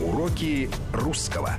Уроки русского.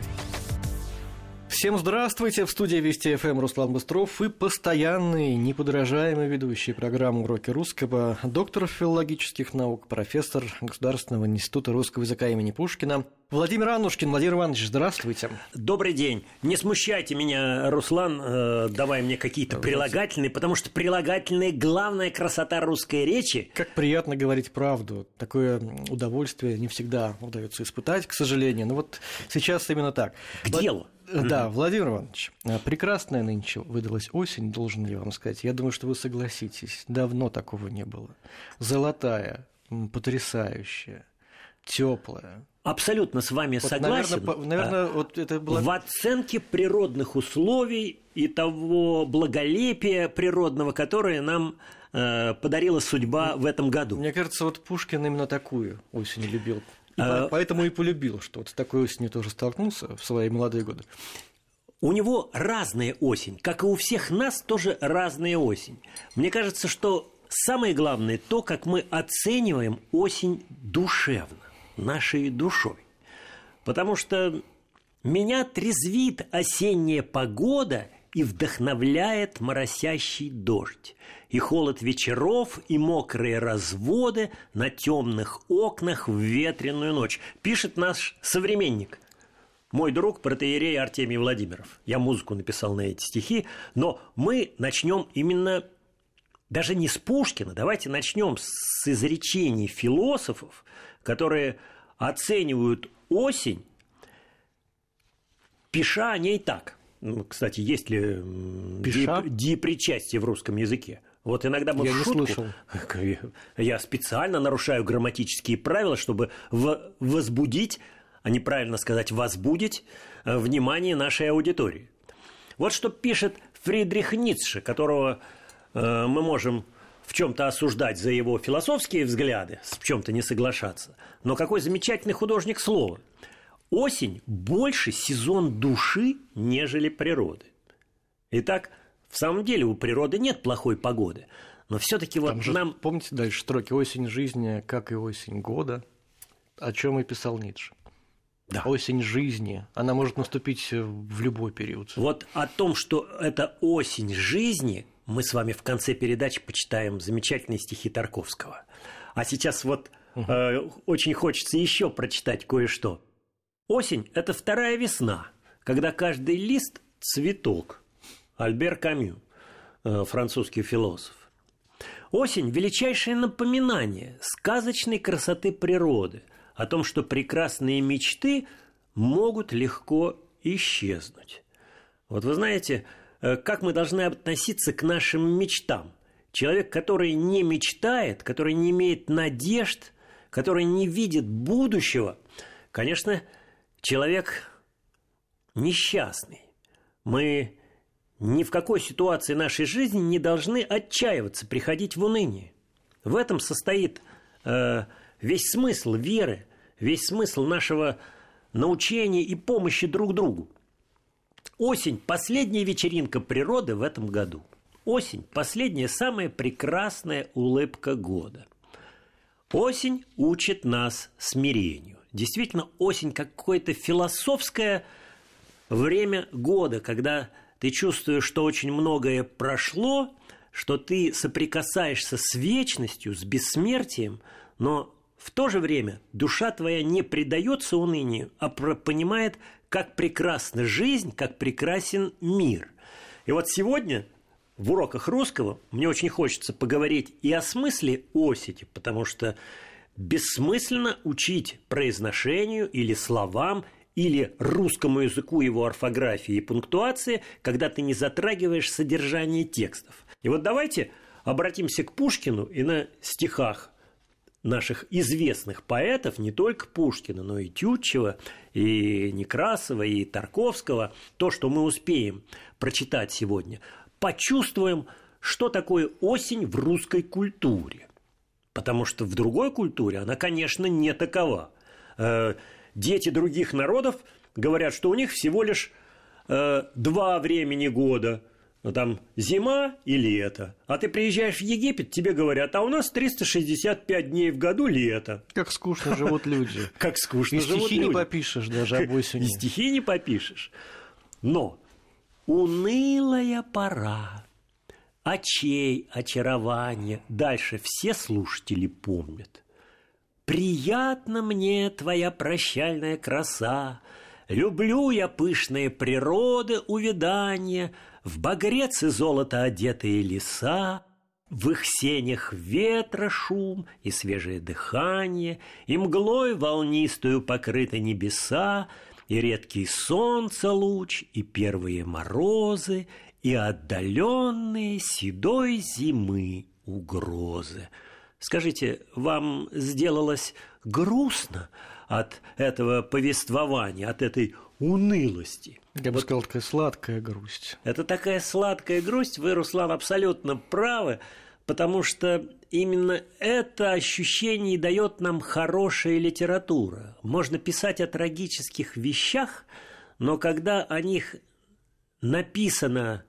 Всем здравствуйте! В студии Вести ФМ Руслан Быстров и постоянный, неподражаемый ведущий программы «Уроки русского» доктор филологических наук, профессор Государственного института русского языка имени Пушкина Владимир Аннушкин. Владимир Иванович, здравствуйте. Добрый день. Не смущайте меня, Руслан, э, давай мне какие-то прилагательные, потому что прилагательные – главная красота русской речи. Как приятно говорить правду. Такое удовольствие не всегда удается испытать, к сожалению. Но вот сейчас именно так. К делу. Да, Владимир Иванович, э, прекрасная нынче выдалась осень, должен ли вам сказать. Я думаю, что вы согласитесь. Давно такого не было. Золотая, потрясающая, теплая, Абсолютно с вами вот, согласен. Наверное, наверное, вот это было... В оценке природных условий и того благолепия природного, которое нам э, подарила судьба в этом году. Мне кажется, вот Пушкин именно такую осень любил. А... Поэтому и полюбил, что вот с такой осенью тоже столкнулся в свои молодые годы. У него разная осень, как и у всех нас тоже разная осень. Мне кажется, что самое главное то, как мы оцениваем осень душевно нашей душой. Потому что меня трезвит осенняя погода и вдохновляет моросящий дождь, и холод вечеров, и мокрые разводы на темных окнах в ветреную ночь, пишет наш современник. Мой друг протеерей Артемий Владимиров. Я музыку написал на эти стихи, но мы начнем именно даже не с Пушкина, давайте начнем с изречений философов, которые оценивают осень, пиша о ней так. Кстати, есть ли пиша? в русском языке? Вот иногда мы я в шутку, не слышал. я специально нарушаю грамматические правила, чтобы возбудить, а неправильно сказать возбудить, э, внимание нашей аудитории. Вот что пишет Фридрих Ницше, которого э, мы можем в чем-то осуждать за его философские взгляды, в чем-то не соглашаться. Но какой замечательный художник слова. Осень больше сезон души, нежели природы. Итак, в самом деле у природы нет плохой погоды. Но все-таки вот же, нам... Помните дальше строки «Осень жизни, как и осень года», о чем и писал Ницше. Да. Осень жизни, она может наступить в любой период. Вот о том, что это осень жизни, мы с вами в конце передачи почитаем замечательные стихи Тарковского. А сейчас вот угу. э, очень хочется еще прочитать кое-что. Осень – это вторая весна, когда каждый лист – цветок. Альбер Камю, э, французский философ. Осень – величайшее напоминание сказочной красоты природы, о том, что прекрасные мечты могут легко исчезнуть. Вот вы знаете, Э, как мы должны относиться к нашим мечтам. Человек, который не мечтает, который не имеет надежд, который не видит будущего, конечно, человек несчастный. Мы ни в какой ситуации нашей жизни не должны отчаиваться, приходить в уныние. В этом состоит э, весь смысл веры, весь смысл нашего научения и помощи друг другу. Осень – последняя вечеринка природы в этом году. Осень – последняя, самая прекрасная улыбка года. Осень учит нас смирению. Действительно, осень – какое-то философское время года, когда ты чувствуешь, что очень многое прошло, что ты соприкасаешься с вечностью, с бессмертием, но в то же время душа твоя не предается унынию, а понимает, как прекрасна жизнь, как прекрасен мир. И вот сегодня в уроках русского мне очень хочется поговорить и о смысле осети, потому что бессмысленно учить произношению или словам, или русскому языку его орфографии и пунктуации, когда ты не затрагиваешь содержание текстов. И вот давайте обратимся к Пушкину и на стихах наших известных поэтов, не только Пушкина, но и Тютчева, и Некрасова, и Тарковского, то, что мы успеем прочитать сегодня, почувствуем, что такое осень в русской культуре. Потому что в другой культуре она, конечно, не такова. Э, дети других народов говорят, что у них всего лишь э, два времени года ну, там зима и лето. А ты приезжаешь в Египет, тебе говорят, а у нас 365 дней в году лето. Как скучно живут люди. Как скучно И живут стихи не люди. попишешь даже об осени. И стихи не попишешь. Но унылая пора, очей очарование, дальше все слушатели помнят. Приятно мне твоя прощальная краса, Люблю я пышные природы увядания, В багрец и золото одетые леса, в их сенях ветра шум и свежее дыхание, И мглой волнистую покрыты небеса, И редкий солнце луч, и первые морозы, И отдаленные седой зимы угрозы. Скажите, вам сделалось грустно от этого повествования, от этой унылости? Я бы сказал, такая сладкая грусть. Это такая сладкая грусть, вы, Руслан, абсолютно правы, потому что именно это ощущение дает нам хорошая литература. Можно писать о трагических вещах, но когда о них написано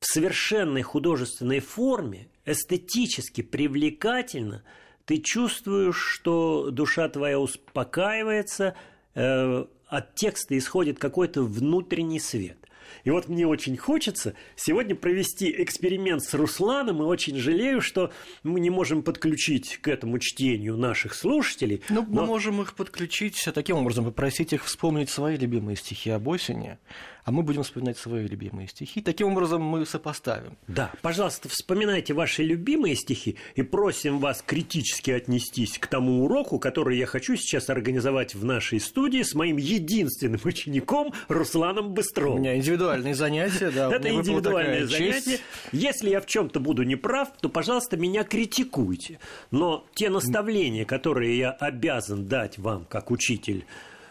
в совершенной художественной форме, эстетически привлекательно, ты чувствуешь, что душа твоя успокаивается, э, от текста исходит какой-то внутренний свет. И вот мне очень хочется сегодня провести эксперимент с Русланом, и очень жалею, что мы не можем подключить к этому чтению наших слушателей. Ну, но- мы можем их подключить таким образом, попросить их вспомнить свои любимые стихи об осени, а мы будем вспоминать свои любимые стихи. Таким образом мы сопоставим. Да, пожалуйста, вспоминайте ваши любимые стихи и просим вас критически отнестись к тому уроку, который я хочу сейчас организовать в нашей студии с моим единственным учеником Русланом У Быстровым. меня индивидуальные занятия, да. Это индивидуальное честь. занятие. Если я в чем-то буду неправ, то, пожалуйста, меня критикуйте. Но те наставления, которые я обязан дать вам как учитель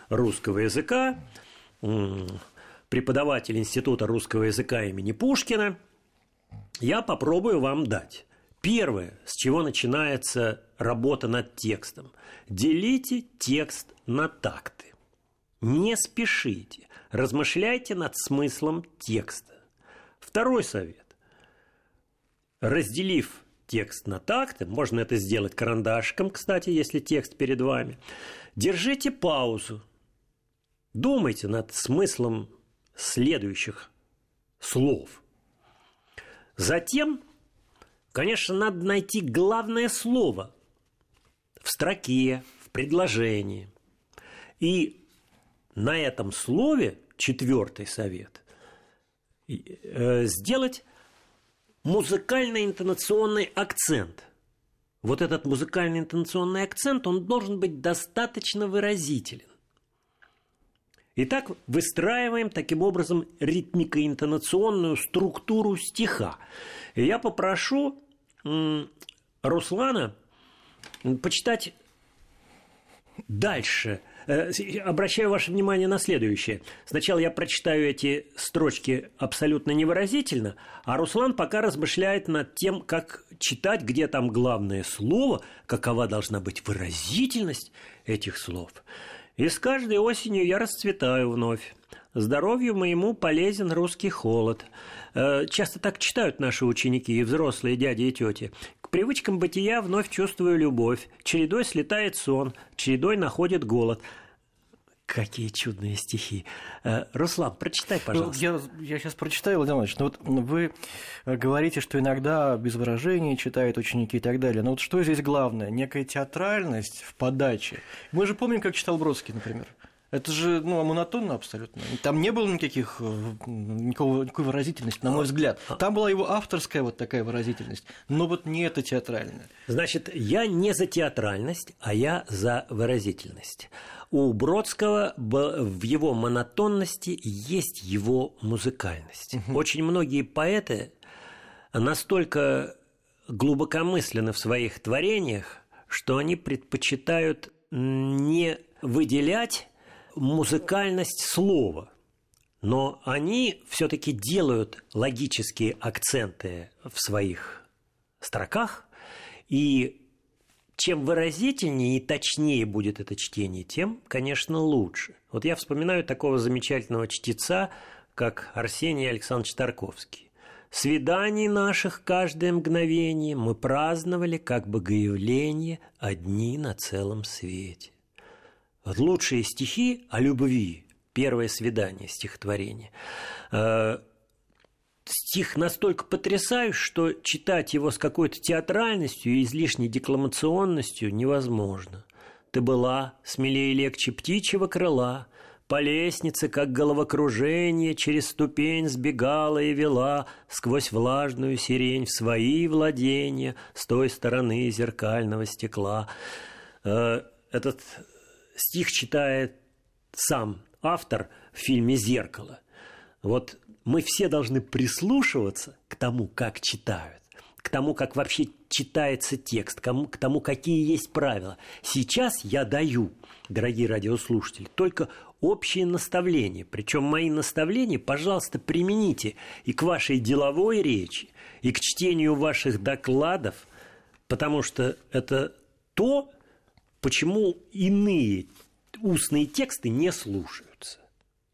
русского языка, преподаватель Института русского языка имени Пушкина, я попробую вам дать. Первое, с чего начинается работа над текстом. Делите текст на такты. Не спешите, размышляйте над смыслом текста. Второй совет. Разделив текст на такты, можно это сделать карандашком, кстати, если текст перед вами, держите паузу, думайте над смыслом следующих слов. Затем, конечно, надо найти главное слово в строке, в предложении. И на этом слове, четвертый совет, э, сделать музыкально-интонационный акцент. Вот этот музыкально-интонационный акцент, он должен быть достаточно выразителен. Итак, выстраиваем таким образом ритмико-интонационную структуру стиха. Я попрошу Руслана почитать дальше. Э, Обращаю ваше внимание на следующее. Сначала я прочитаю эти строчки абсолютно невыразительно, а Руслан пока размышляет над тем, как читать, где там главное слово, какова должна быть выразительность этих слов. И с каждой осенью я расцветаю вновь. Здоровью моему полезен русский холод. Э, Часто так читают наши ученики и взрослые дяди и тети. К привычкам бытия вновь чувствую любовь. Чередой слетает сон, чередой находит голод. Какие чудные стихи. Э, Руслан, прочитай, Ну, пожалуйста. Я, я сейчас прочитаю, Владимир Иванович, но вот вы э, говорите, что иногда без выражений читают ученики и так далее. Но вот что здесь главное? Некая театральность в подаче. Мы же помним, как читал Бродский, например. Это же ну, монотонно абсолютно. Там не было никаких, э, никакого, никакой выразительности, на мой взгляд. Там была его авторская вот такая выразительность, но вот не эта театральная. Значит, я не за театральность, а я за выразительность. У Бродского в его монотонности есть его музыкальность. Очень многие поэты настолько глубокомысленны в своих творениях, что они предпочитают не выделять музыкальность слова, но они все-таки делают логические акценты в своих строках, и чем выразительнее и точнее будет это чтение, тем, конечно, лучше. Вот я вспоминаю такого замечательного чтеца, как Арсений Александрович Тарковский. Свиданий наших каждое мгновение мы праздновали, как богоявление, одни на целом свете. Лучшие стихи о любви, первое свидание стихотворение. Э, стих настолько потрясающий, что читать его с какой-то театральностью и излишней декламационностью невозможно. Ты была смелее и легче птичьего крыла, по лестнице, как головокружение, через ступень сбегала и вела сквозь влажную сирень в свои владения с той стороны зеркального стекла. Э, этот стих читает сам автор в фильме «Зеркало». Вот мы все должны прислушиваться к тому, как читают, к тому, как вообще читается текст, к тому, какие есть правила. Сейчас я даю, дорогие радиослушатели, только общие наставления. Причем мои наставления, пожалуйста, примените и к вашей деловой речи, и к чтению ваших докладов, потому что это то, почему иные устные тексты не слушаются.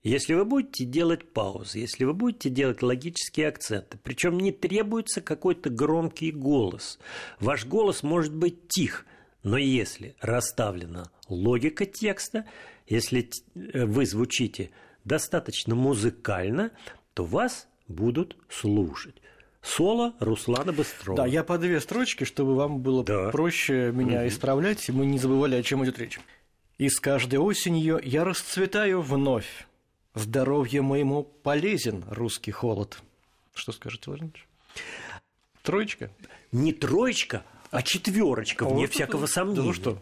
Если вы будете делать паузы, если вы будете делать логические акценты, причем не требуется какой-то громкий голос, ваш голос может быть тих, но если расставлена логика текста, если э, вы звучите достаточно музыкально, то вас будут слушать. Соло Руслана Быстрова. Да, я по две строчки, чтобы вам было да. проще меня угу. исправлять, и мы не забывали, о чем идет речь. И с каждой осенью я расцветаю вновь. Здоровье моему полезен русский холод. Что скажете, Владимир Троечка? Не троечка, а четверочка, вне вот всякого это... сомнения. Да ну что?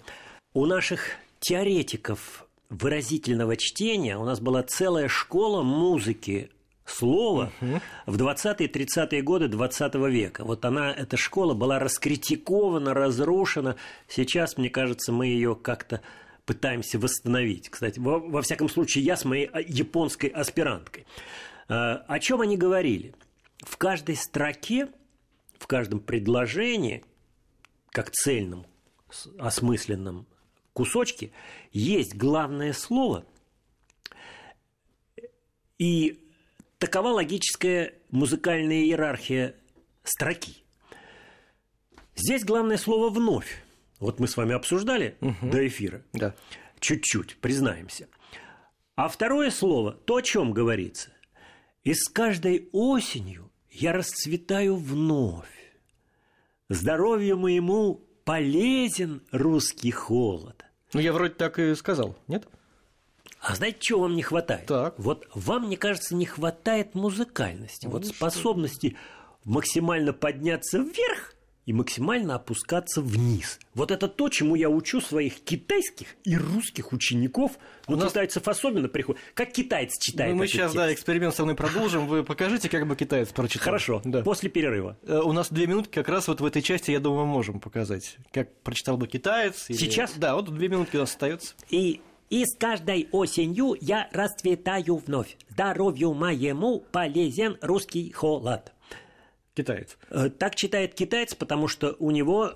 У наших теоретиков выразительного чтения у нас была целая школа музыки слова угу. в 20-30-е годы 20 века. Вот она, эта школа была раскритикована, разрушена. Сейчас, мне кажется, мы ее как-то пытаемся восстановить. Кстати, во, во всяком случае, я с моей а, японской аспиранткой. А, о чем они говорили? В каждой строке, в каждом предложении, как цельном, осмысленном кусочке, есть главное слово, и такова логическая музыкальная иерархия строки. Здесь главное слово «вновь». Вот мы с вами обсуждали угу. до эфира. Да. Чуть-чуть, признаемся. А второе слово, то, о чем говорится. И с каждой осенью я расцветаю вновь. Здоровью моему полезен русский холод. Ну, я вроде так и сказал, нет? А знаете, чего вам не хватает? Так. Вот вам, мне кажется, не хватает музыкальности, ну, вот способности максимально подняться вверх и максимально опускаться вниз. Вот это то, чему я учу своих китайских и русских учеников. Ну, нас... китайцев особенно приходит. Как китаец читает ну, Мы сейчас, текст? да, эксперимент со мной продолжим. Вы покажите, как бы китаец прочитал. Хорошо, да. после перерыва. Э, у нас две минутки как раз вот в этой части, я думаю, можем показать, как прочитал бы китаец. Или... Сейчас? Да, вот две минутки у нас остается. И и с каждой осенью я расцветаю вновь. Здоровью моему полезен русский холод. Китаец. Э, так читает китаец, потому что у него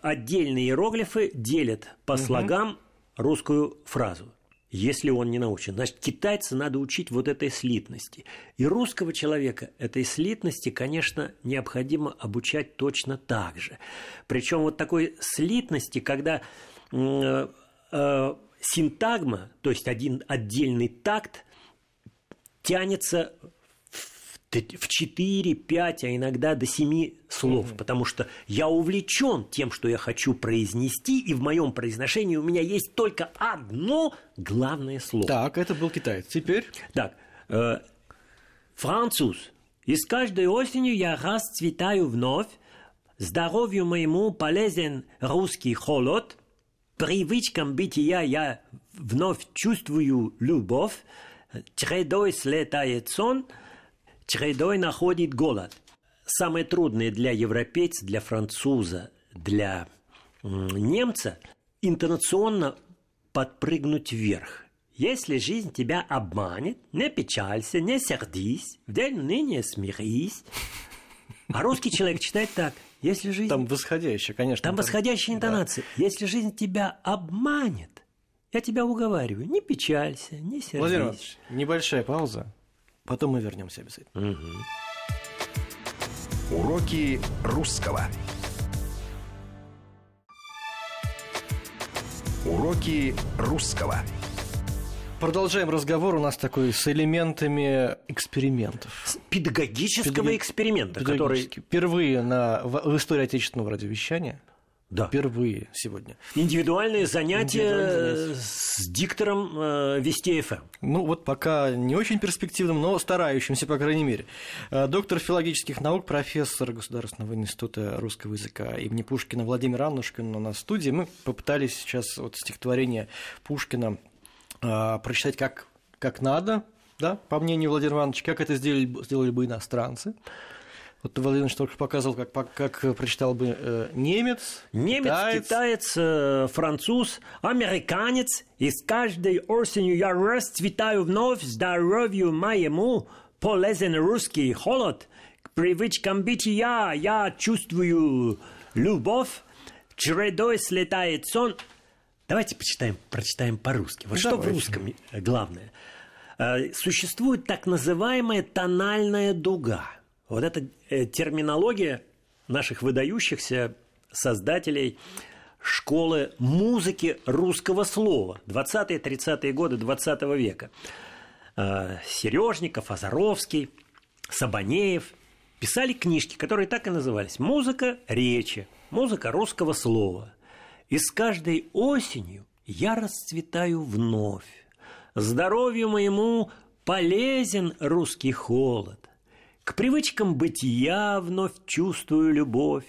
отдельные иероглифы делят по угу. слогам русскую фразу. Если он не научен. Значит, китайца надо учить вот этой слитности. И русского человека этой слитности, конечно, необходимо обучать точно так же. Причем вот такой слитности, когда э, э, синтагма, то есть один отдельный такт, тянется в 4, 5, а иногда до 7 слов, угу. потому что я увлечен тем, что я хочу произнести, и в моем произношении у меня есть только одно главное слово. Так, это был китаец. Теперь? Так, э, француз. И с каждой осенью я расцветаю вновь, здоровью моему полезен русский холод, привычкам бытия я вновь чувствую любовь, чередой слетает сон – чередой находит голод. Самое трудное для европейца, для француза, для немца интонационно подпрыгнуть вверх. Если жизнь тебя обманет, не печалься, не сердись, в день ныне смирись. А русский человек читает так. Если жизнь... Там восходящая, конечно. Там восходящая интонация. Да. Если жизнь тебя обманет, я тебя уговариваю, не печалься, не сердись. Владимир Иванович, небольшая пауза. Потом мы вернемся обязательно. Угу. Уроки русского. Уроки русского. Продолжаем разговор у нас такой с элементами экспериментов. Педагогического Педаго- эксперимента, который... Впервые на, в, истории отечественного радиовещания. Да. Впервые сегодня. Индивидуальные занятия Индивидуальные занятия. с диктором э, Вести ФМ. Ну, вот пока не очень перспективным, но старающимся, по крайней мере. Э, Доктор филологических наук, профессор Государственного института русского языка имени Пушкина Владимир Аннушкин у нас в студии. Мы попытались сейчас вот стихотворение Пушкина прочитать как, как надо, да, по мнению Владимира Ивановича, как это сделали, сделали бы иностранцы. Вот Владимир Иванович только показал, как, как прочитал бы э, немец, Немец, китаец. китаец, э, француз, американец. И с каждой осенью я расцветаю вновь здоровью моему. Полезен русский холод. К привычкам бытия я чувствую любовь. Чередой слетает сон. Давайте почитаем, прочитаем по-русски. Вот что в Давайте. русском э, главное. Э, Существует так называемая тональная дуга. Вот эта э, терминология наших выдающихся создателей школы музыки русского слова 20-30-е годы 20 века. Сережников, Азаровский, Сабанеев писали книжки, которые так и назывались «Музыка речи», «Музыка русского слова». И с каждой осенью я расцветаю вновь. Здоровью моему полезен русский холод. К привычкам бытия вновь чувствую любовь.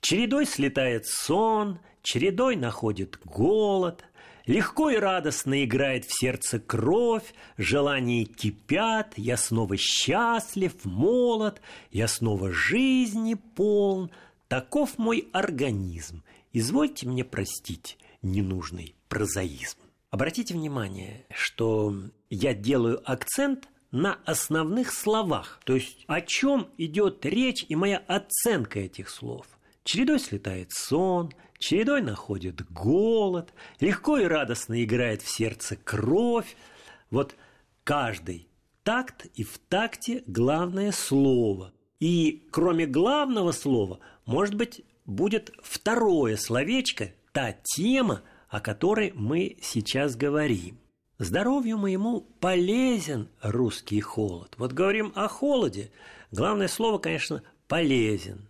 Чередой слетает сон, чередой находит голод. Легко и радостно играет в сердце кровь, желания кипят, я снова счастлив, молод, я снова жизни полн. Таков мой организм. Извольте мне простить ненужный прозаизм. Обратите внимание, что я делаю акцент на основных словах, то есть о чем идет речь и моя оценка этих слов. Чередой слетает сон, чередой находит голод, легко и радостно играет в сердце кровь. Вот каждый такт и в такте главное слово. И кроме главного слова, может быть, будет второе словечко, та тема, о которой мы сейчас говорим. Здоровью моему полезен русский холод. Вот говорим о холоде. Главное слово, конечно, полезен.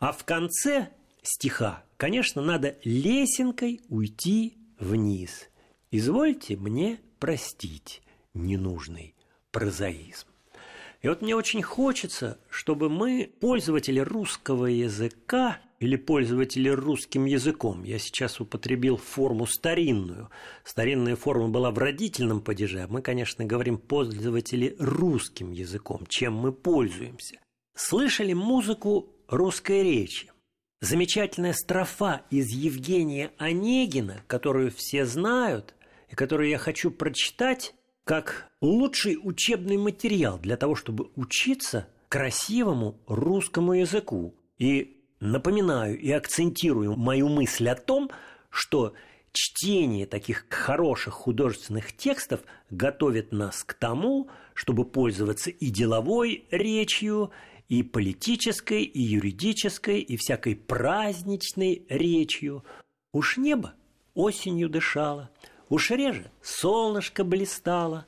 А в конце стиха, конечно, надо лесенкой уйти вниз. Извольте мне простить ненужный прозаизм. И вот мне очень хочется, чтобы мы, пользователи русского языка или пользователи русским языком, я сейчас употребил форму старинную, старинная форма была в родительном падеже, мы, конечно, говорим пользователи русским языком, чем мы пользуемся, слышали музыку русской речи. Замечательная строфа из Евгения Онегина, которую все знают, и которую я хочу прочитать, как лучший учебный материал для того, чтобы учиться красивому русскому языку. И напоминаю и акцентирую мою мысль о том, что чтение таких хороших художественных текстов готовит нас к тому, чтобы пользоваться и деловой речью, и политической, и юридической, и всякой праздничной речью. Уж небо осенью дышало, уж реже солнышко блистало,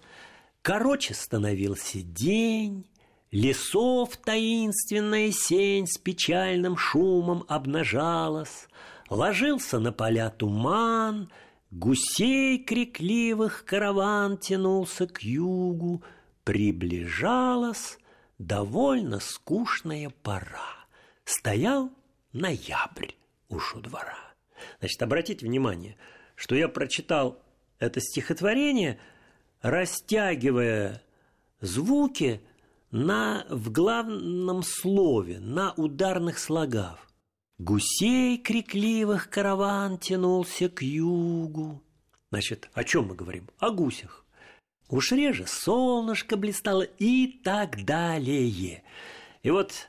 короче становился день, Лесов таинственная сень с печальным шумом обнажалась, Ложился на поля туман, Гусей крикливых караван тянулся к югу, Приближалась довольно скучная пора. Стоял ноябрь уж у двора. Значит, обратите внимание, что я прочитал это стихотворение, растягивая звуки на, в главном слове, на ударных слогах. Гусей крикливых караван тянулся к югу. Значит, о чем мы говорим? О гусях. Уж реже солнышко блистало и так далее. И вот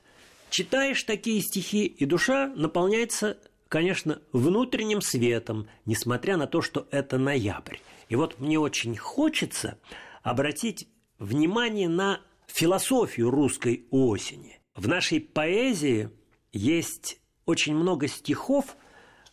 читаешь такие стихи, и душа наполняется, конечно, внутренним светом, несмотря на то, что это ноябрь. И вот мне очень хочется обратить внимание на философию русской осени. В нашей поэзии есть очень много стихов,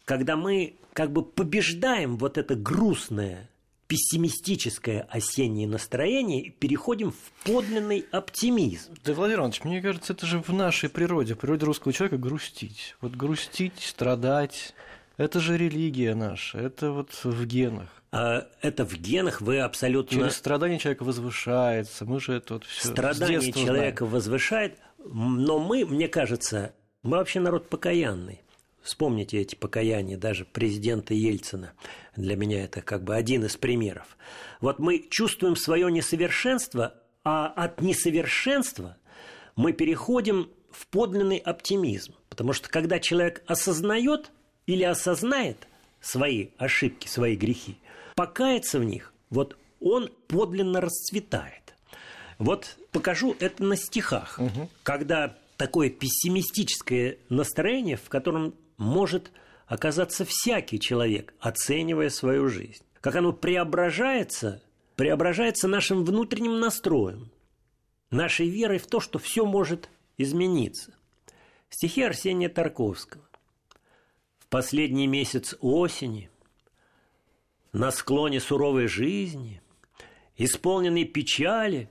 когда мы как бы побеждаем вот это грустное, пессимистическое осеннее настроение и переходим в подлинный оптимизм. Да, Владимир Иванович, мне кажется, это же в нашей природе, в природе русского человека грустить. Вот грустить, страдать, это же религия наша, это вот в генах. А это в генах вы абсолютно... Через страдания человека возвышается, мы же это вот все Страдание человека знаем. возвышает, но мы, мне кажется, мы вообще народ покаянный. Вспомните эти покаяния даже президента Ельцина. Для меня это как бы один из примеров. Вот мы чувствуем свое несовершенство, а от несовершенства мы переходим в подлинный оптимизм. Потому что когда человек осознает или осознает свои ошибки, свои грехи, покаяться в них, вот он подлинно расцветает. Вот покажу это на стихах, угу. когда такое пессимистическое настроение, в котором может оказаться всякий человек, оценивая свою жизнь. Как оно преображается, преображается нашим внутренним настроем, нашей верой в то, что все может измениться. Стихи Арсения Тарковского. В последний месяц осени, на склоне суровой жизни, исполненный печали,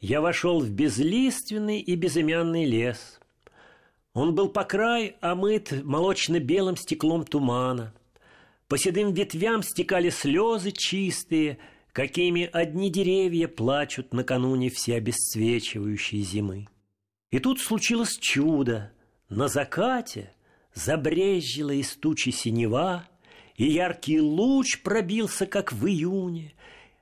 я вошел в безлиственный и безымянный лес – он был по край омыт молочно-белым стеклом тумана. По седым ветвям стекали слезы чистые, какими одни деревья плачут накануне все обесцвечивающей зимы. И тут случилось чудо. На закате забрезжила из тучи синева, и яркий луч пробился, как в июне,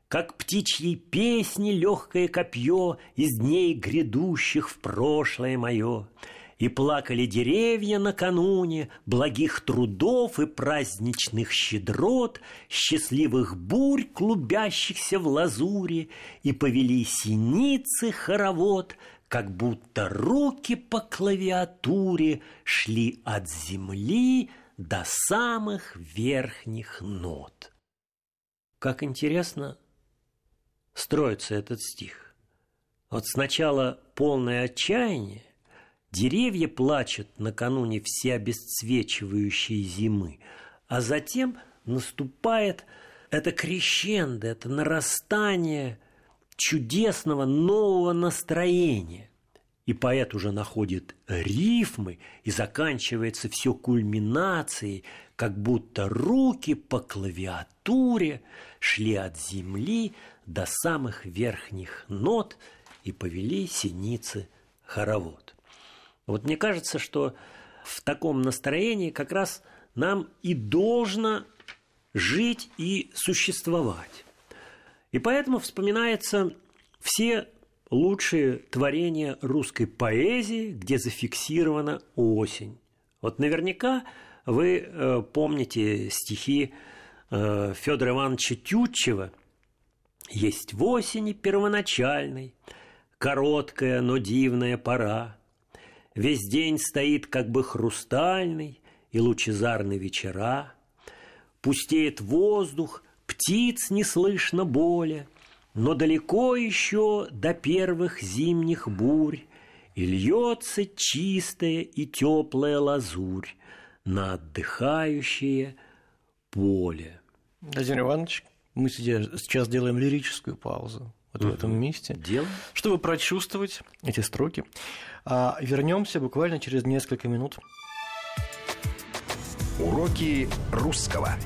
как птичьей песни легкое копье из дней грядущих в прошлое мое — и плакали деревья накануне благих трудов и праздничных щедрот, счастливых бурь, клубящихся в лазуре, и повели синицы хоровод, как будто руки по клавиатуре шли от земли до самых верхних нот. Как интересно строится этот стих. Вот сначала полное отчаяние, Деревья плачут накануне все обесцвечивающей зимы, а затем наступает это крещендо, это нарастание чудесного нового настроения. И поэт уже находит рифмы, и заканчивается все кульминацией, как будто руки по клавиатуре шли от земли до самых верхних нот и повели синицы хоровод. Вот мне кажется, что в таком настроении как раз нам и должно жить и существовать. И поэтому вспоминаются все лучшие творения русской поэзии, где зафиксирована осень. Вот наверняка вы э, помните стихи э, Федора Ивановича Тютчева «Есть в осени первоначальной, короткая, но дивная пора, Весь день стоит как бы хрустальный и лучезарный вечера. Пустеет воздух, птиц не слышно боли, Но далеко еще до первых зимних бурь, И льется чистая и теплая лазурь На отдыхающее поле. Владимир Иванович, мы сейчас делаем лирическую паузу вот угу. в этом месте, Дело. чтобы прочувствовать эти строки. А вернемся буквально через несколько минут. Уроки русского.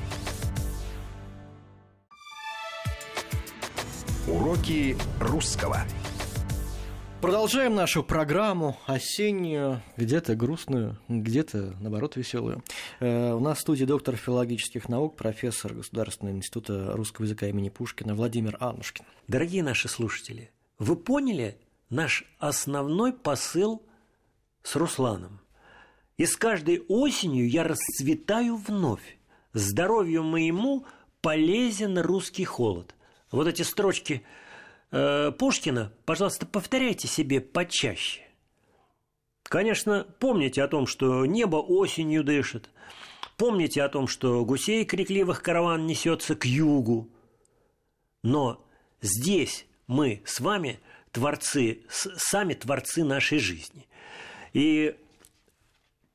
Уроки русского. Продолжаем нашу программу осеннюю, где-то грустную, где-то, наоборот, веселую. Э, у нас в студии доктор филологических наук, профессор Государственного института русского языка имени Пушкина Владимир Анушкин. Дорогие наши слушатели, вы поняли наш основной посыл с Русланом? И с каждой осенью я расцветаю вновь. Здоровью моему полезен русский холод. Вот эти строчки – э, Пушкина, пожалуйста, повторяйте себе почаще. Конечно, помните о том, что небо осенью дышит. Помните о том, что гусей крикливых караван несется к югу. Но здесь мы с вами творцы, сами творцы нашей жизни. И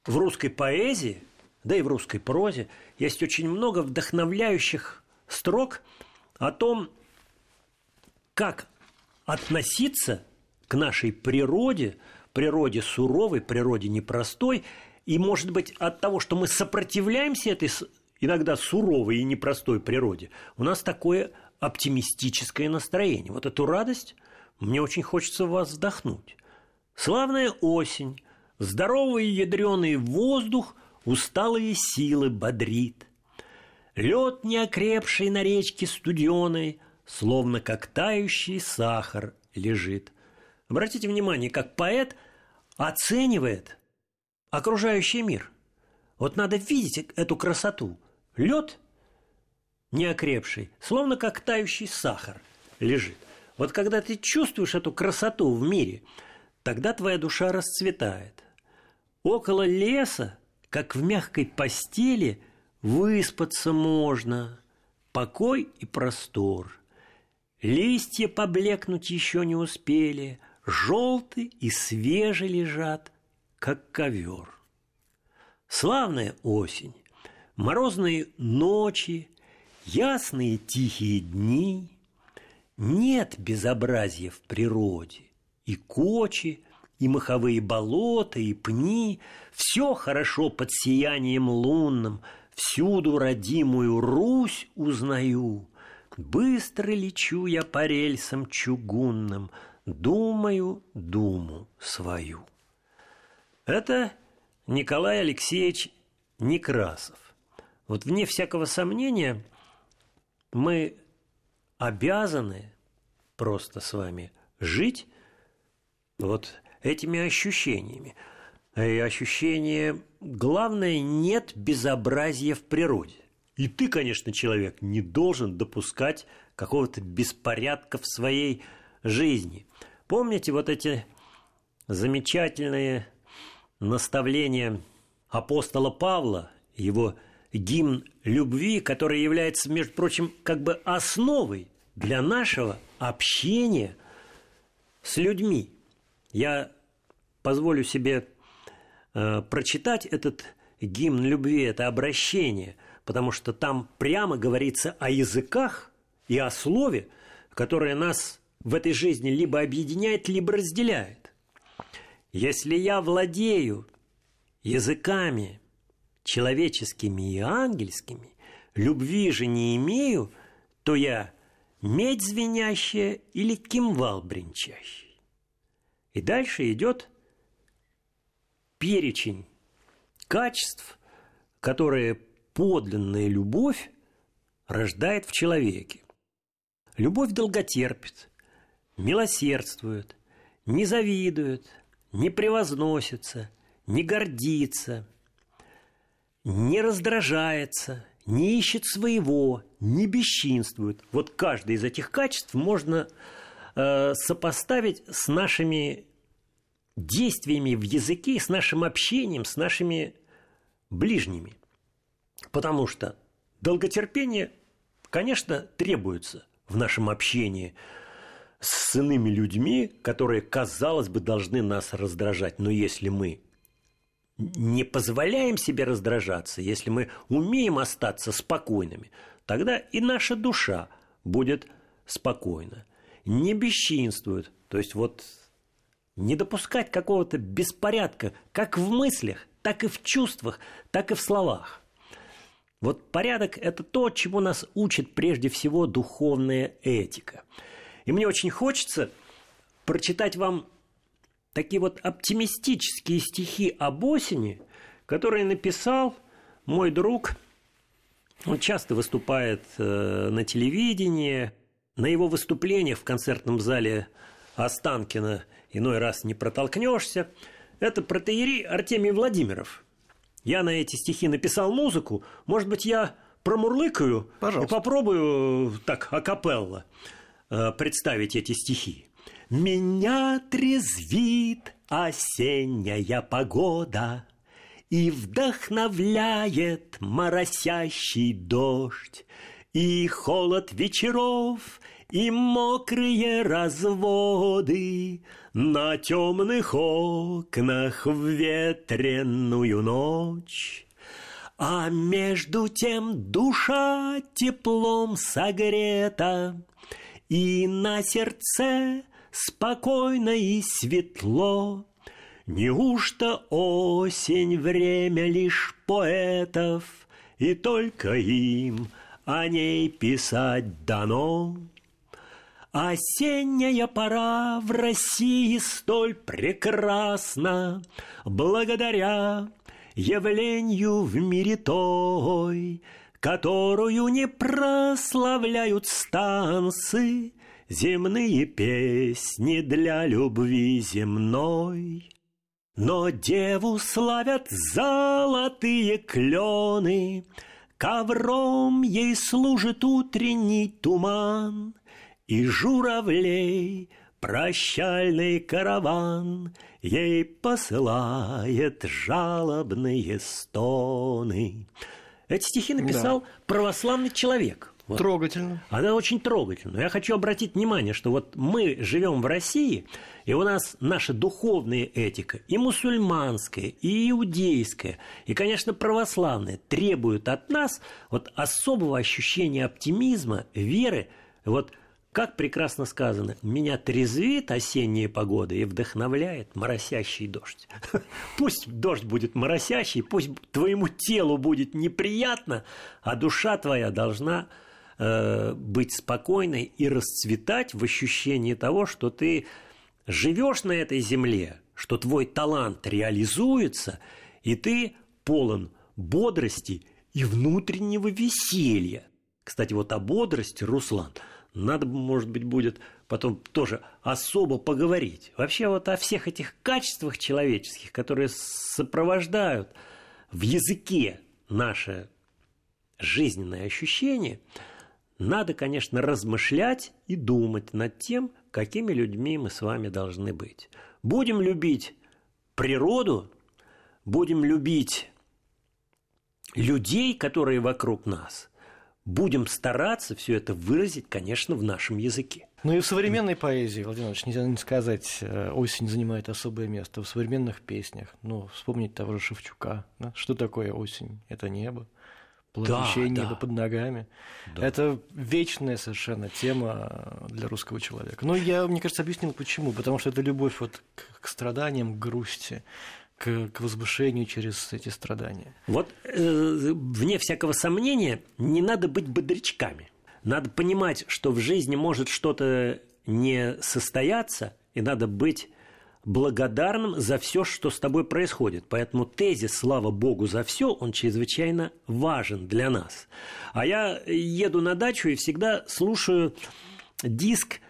в русской поэзии, да и в русской прозе есть очень много вдохновляющих строк о том, как относиться к нашей природе, природе суровой, природе непростой, и, может быть, от того, что мы сопротивляемся этой иногда суровой и непростой природе, у нас такое оптимистическое настроение. Вот эту радость мне очень хочется в вас вдохнуть. Славная осень, здоровый ядреный воздух усталые силы бодрит. Лед неокрепший на речке студеной, словно как тающий сахар лежит. Обратите внимание, как поэт оценивает окружающий мир. Вот надо видеть эту красоту. Лед неокрепший, словно как тающий сахар лежит. Вот когда ты чувствуешь эту красоту в мире, тогда твоя душа расцветает. Около леса, как в мягкой постели, выспаться можно. Покой и простор. Листья поблекнуть еще не успели, желты и свежи лежат, как ковер. Славная осень, морозные ночи, ясные тихие дни. Нет безобразия в природе, и кочи, и маховые болота, и пни, все хорошо под сиянием лунным, всюду родимую Русь узнаю. Быстро лечу я по рельсам чугунным, думаю думу свою. Это Николай Алексеевич Некрасов. Вот вне всякого сомнения мы обязаны просто с вами жить вот этими ощущениями. И ощущение, главное, нет безобразия в природе. И ты, конечно, человек, не должен допускать какого-то беспорядка в своей жизни. Помните вот эти замечательные наставления апостола Павла, его гимн любви, который является, между прочим, как бы основой для нашего общения с людьми. Я позволю себе э, прочитать этот гимн любви, это обращение, потому что там прямо говорится о языках и о слове, которое нас в этой жизни либо объединяет, либо разделяет. Если я владею языками человеческими и ангельскими, любви же не имею, то я медь звенящая или кимвал бренчащий. И дальше идет перечень качеств, которые подлинная любовь рождает в человеке. Любовь долготерпит, милосердствует, не завидует, не превозносится, не гордится, не раздражается, не ищет своего, не бесчинствует. Вот каждое из этих качеств можно э, сопоставить с нашими действиями в языке, с нашим общением, с нашими ближними. Потому что долготерпение, конечно, требуется в нашем общении с иными людьми, которые, казалось бы, должны нас раздражать. Но если мы не позволяем себе раздражаться, если мы умеем остаться спокойными, тогда и наша душа будет спокойна. Не бесчинствует, то есть вот не допускать какого-то беспорядка как в мыслях, так и в чувствах, так и в словах. Вот порядок – это то, чему нас учит прежде всего духовная этика. И мне очень хочется прочитать вам такие вот оптимистические стихи об осени, которые написал мой друг. Он часто выступает э, на телевидении. На его выступлениях в концертном зале Останкина иной раз не протолкнешься. Это протеерей Артемий Владимиров. Я на эти стихи написал музыку. Может быть, я промурлыкаю Пожалуйста. и попробую так акапелла э, представить эти стихи. Меня трезвит осенняя погода И вдохновляет моросящий дождь И холод вечеров, и мокрые разводы На темных окнах в ветреную ночь. А между тем душа теплом согрета, И на сердце спокойно и светло. Неужто осень время лишь поэтов, И только им о ней писать дано? Осенняя пора в России столь прекрасна, Благодаря явлению в мире той, Которую не прославляют станцы, Земные песни для любви земной. Но деву славят золотые клены, Ковром ей служит утренний туман, И журавлей прощальный караван Ей посылает жалобные стоны. Эти стихи написал да. православный человек. Вот. Трогательно. Она очень трогательна. Я хочу обратить внимание, что вот мы живем в России, и у нас наша духовная этика, и мусульманская, и иудейская, и, конечно, православная, требуют от нас вот особого ощущения оптимизма, веры. Вот как прекрасно сказано, меня трезвит осенняя погода и вдохновляет моросящий дождь. Пусть дождь будет моросящий, пусть твоему телу будет неприятно, а душа твоя должна Э, быть спокойной и расцветать в ощущении того, что ты живешь на этой земле, что твой талант реализуется, и ты полон бодрости и внутреннего веселья. Кстати, вот о бодрости, Руслан, надо, может быть, будет потом тоже особо поговорить. Вообще вот о всех этих качествах человеческих, которые сопровождают в языке наше жизненное ощущение – надо, конечно, размышлять и думать над тем, какими людьми мы с вами должны быть. Будем любить природу, будем любить людей, которые вокруг нас, будем стараться все это выразить, конечно, в нашем языке. Ну и в современной поэзии, Владимир Ильич, нельзя не сказать, э, осень занимает особое место. В современных песнях, ну, вспомнить того же Шевчука. Да? Что такое осень? Это небо плавающее да, небо да. под ногами. Да. Это вечная совершенно тема для русского человека. Но я, мне кажется, объяснил почему. Потому что это любовь вот к, к страданиям, к грусти, к, к возвышению через эти страдания. Вот э, вне всякого сомнения, не надо быть бодрячками. Надо понимать, что в жизни может что-то не состояться, и надо быть благодарным за все, что с тобой происходит. Поэтому тезис «Слава Богу за все» он чрезвычайно важен для нас. А я еду на дачу и всегда слушаю диск,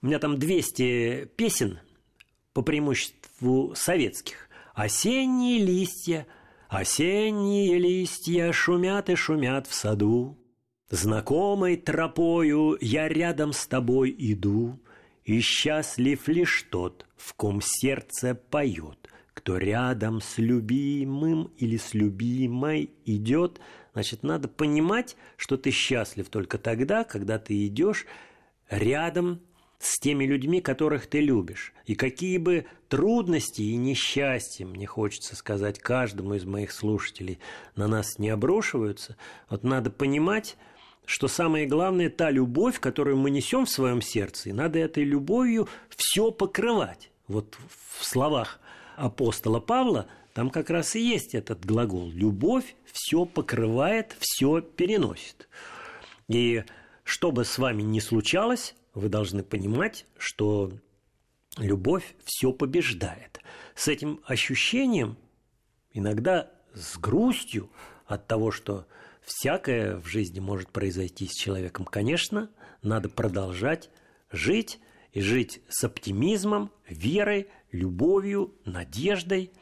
у меня там 200 песен, по преимуществу советских. «Осенние листья, осенние листья шумят и шумят в саду. Знакомой тропою я рядом с тобой иду». И счастлив лишь тот, в ком сердце поет, кто рядом с любимым или с любимой идет, значит, надо понимать, что ты счастлив только тогда, когда ты идешь рядом с теми людьми, которых ты любишь. И какие бы трудности и несчастья, мне хочется сказать каждому из моих слушателей, на нас не обрушиваются, вот надо понимать, что самое главное та любовь, которую мы несем в своем сердце, и надо этой любовью все покрывать. Вот в словах апостола Павла там как раз и есть этот глагол. Любовь все покрывает, все переносит. И что бы с вами ни случалось, вы должны понимать, что любовь все побеждает. С этим ощущением, иногда с грустью от того, что всякое в жизни может произойти с человеком. Конечно, надо продолжать жить и жить с оптимизмом, верой, любовью, надеждой,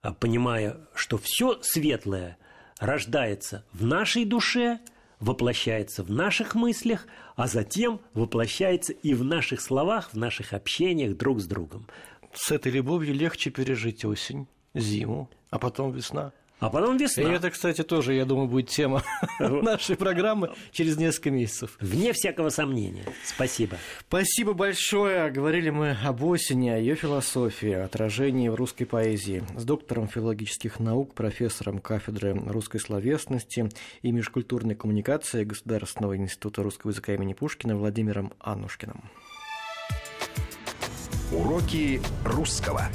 а понимая, что все светлое рождается в нашей душе, воплощается в наших мыслях, а затем воплощается и в наших словах, в наших общениях друг с другом. С этой любовью легче пережить осень, зиму, а потом весна. А потом весна. И это, кстати, тоже, я думаю, будет тема нашей программы через несколько месяцев. Вне всякого сомнения. Спасибо. Спасибо большое. Говорили мы об осени, о ее философии, отражении в русской поэзии с доктором филологических наук, профессором кафедры русской словесности и межкультурной коммуникации Государственного института русского языка имени Пушкина Владимиром Аннушкиным. Уроки русского.